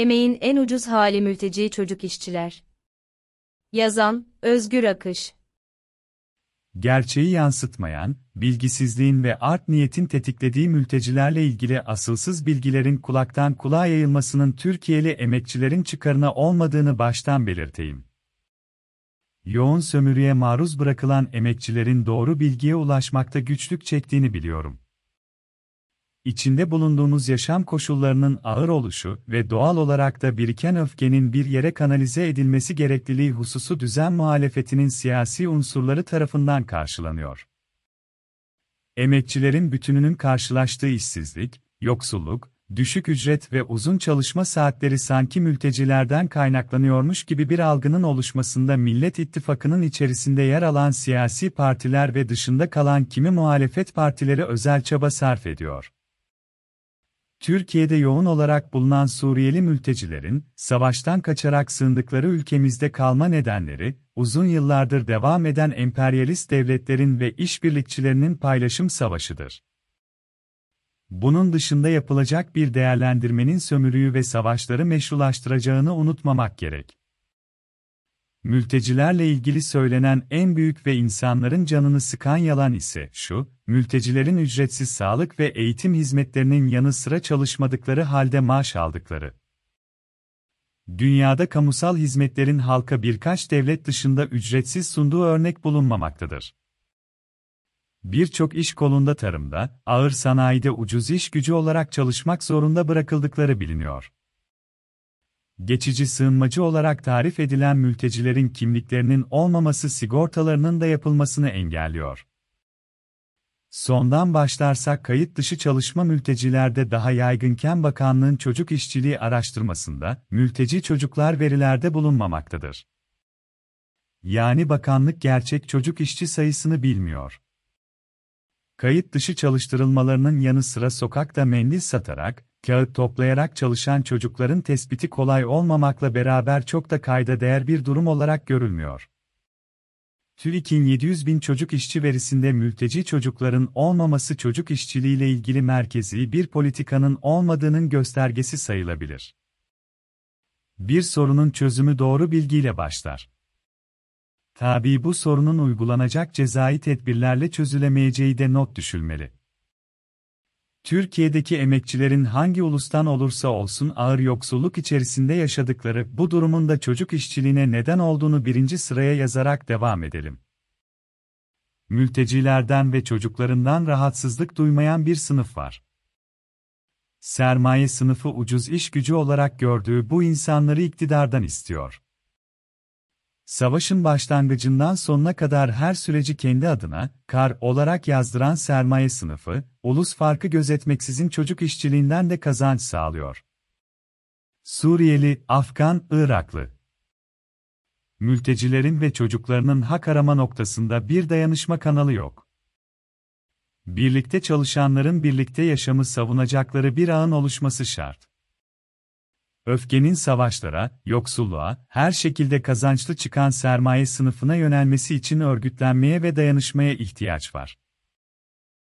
Emeğin en ucuz hali mülteci çocuk işçiler. Yazan, Özgür Akış. Gerçeği yansıtmayan, bilgisizliğin ve art niyetin tetiklediği mültecilerle ilgili asılsız bilgilerin kulaktan kulağa yayılmasının Türkiye'li emekçilerin çıkarına olmadığını baştan belirteyim. Yoğun sömürüye maruz bırakılan emekçilerin doğru bilgiye ulaşmakta güçlük çektiğini biliyorum. İçinde bulunduğumuz yaşam koşullarının ağır oluşu ve doğal olarak da biriken öfkenin bir yere kanalize edilmesi gerekliliği hususu düzen muhalefetinin siyasi unsurları tarafından karşılanıyor. Emekçilerin bütününün karşılaştığı işsizlik, yoksulluk, düşük ücret ve uzun çalışma saatleri sanki mültecilerden kaynaklanıyormuş gibi bir algının oluşmasında Millet İttifakı'nın içerisinde yer alan siyasi partiler ve dışında kalan kimi muhalefet partileri özel çaba sarf ediyor. Türkiye'de yoğun olarak bulunan Suriyeli mültecilerin, savaştan kaçarak sığındıkları ülkemizde kalma nedenleri, uzun yıllardır devam eden emperyalist devletlerin ve işbirlikçilerinin paylaşım savaşıdır. Bunun dışında yapılacak bir değerlendirmenin sömürüyü ve savaşları meşrulaştıracağını unutmamak gerek. Mültecilerle ilgili söylenen en büyük ve insanların canını sıkan yalan ise şu, mültecilerin ücretsiz sağlık ve eğitim hizmetlerinin yanı sıra çalışmadıkları halde maaş aldıkları. Dünyada kamusal hizmetlerin halka birkaç devlet dışında ücretsiz sunduğu örnek bulunmamaktadır. Birçok iş kolunda tarımda, ağır sanayide ucuz iş gücü olarak çalışmak zorunda bırakıldıkları biliniyor geçici sığınmacı olarak tarif edilen mültecilerin kimliklerinin olmaması sigortalarının da yapılmasını engelliyor. Sondan başlarsak kayıt dışı çalışma mültecilerde daha yaygınken bakanlığın çocuk işçiliği araştırmasında mülteci çocuklar verilerde bulunmamaktadır. Yani bakanlık gerçek çocuk işçi sayısını bilmiyor. Kayıt dışı çalıştırılmalarının yanı sıra sokakta mendil satarak, kağıt toplayarak çalışan çocukların tespiti kolay olmamakla beraber çok da kayda değer bir durum olarak görülmüyor. TÜİK'in 700 bin çocuk işçi verisinde mülteci çocukların olmaması çocuk işçiliğiyle ilgili merkezi bir politikanın olmadığının göstergesi sayılabilir. Bir sorunun çözümü doğru bilgiyle başlar. Tabii bu sorunun uygulanacak cezai tedbirlerle çözülemeyeceği de not düşülmeli. Türkiye'deki emekçilerin hangi ulustan olursa olsun ağır yoksulluk içerisinde yaşadıkları bu durumun da çocuk işçiliğine neden olduğunu birinci sıraya yazarak devam edelim. Mültecilerden ve çocuklarından rahatsızlık duymayan bir sınıf var. Sermaye sınıfı ucuz iş gücü olarak gördüğü bu insanları iktidardan istiyor. Savaşın başlangıcından sonuna kadar her süreci kendi adına, kar olarak yazdıran sermaye sınıfı, ulus farkı gözetmeksizin çocuk işçiliğinden de kazanç sağlıyor. Suriyeli, Afgan, Iraklı. Mültecilerin ve çocuklarının hak arama noktasında bir dayanışma kanalı yok. Birlikte çalışanların birlikte yaşamı savunacakları bir ağın oluşması şart. Öfkenin savaşlara, yoksulluğa, her şekilde kazançlı çıkan sermaye sınıfına yönelmesi için örgütlenmeye ve dayanışmaya ihtiyaç var.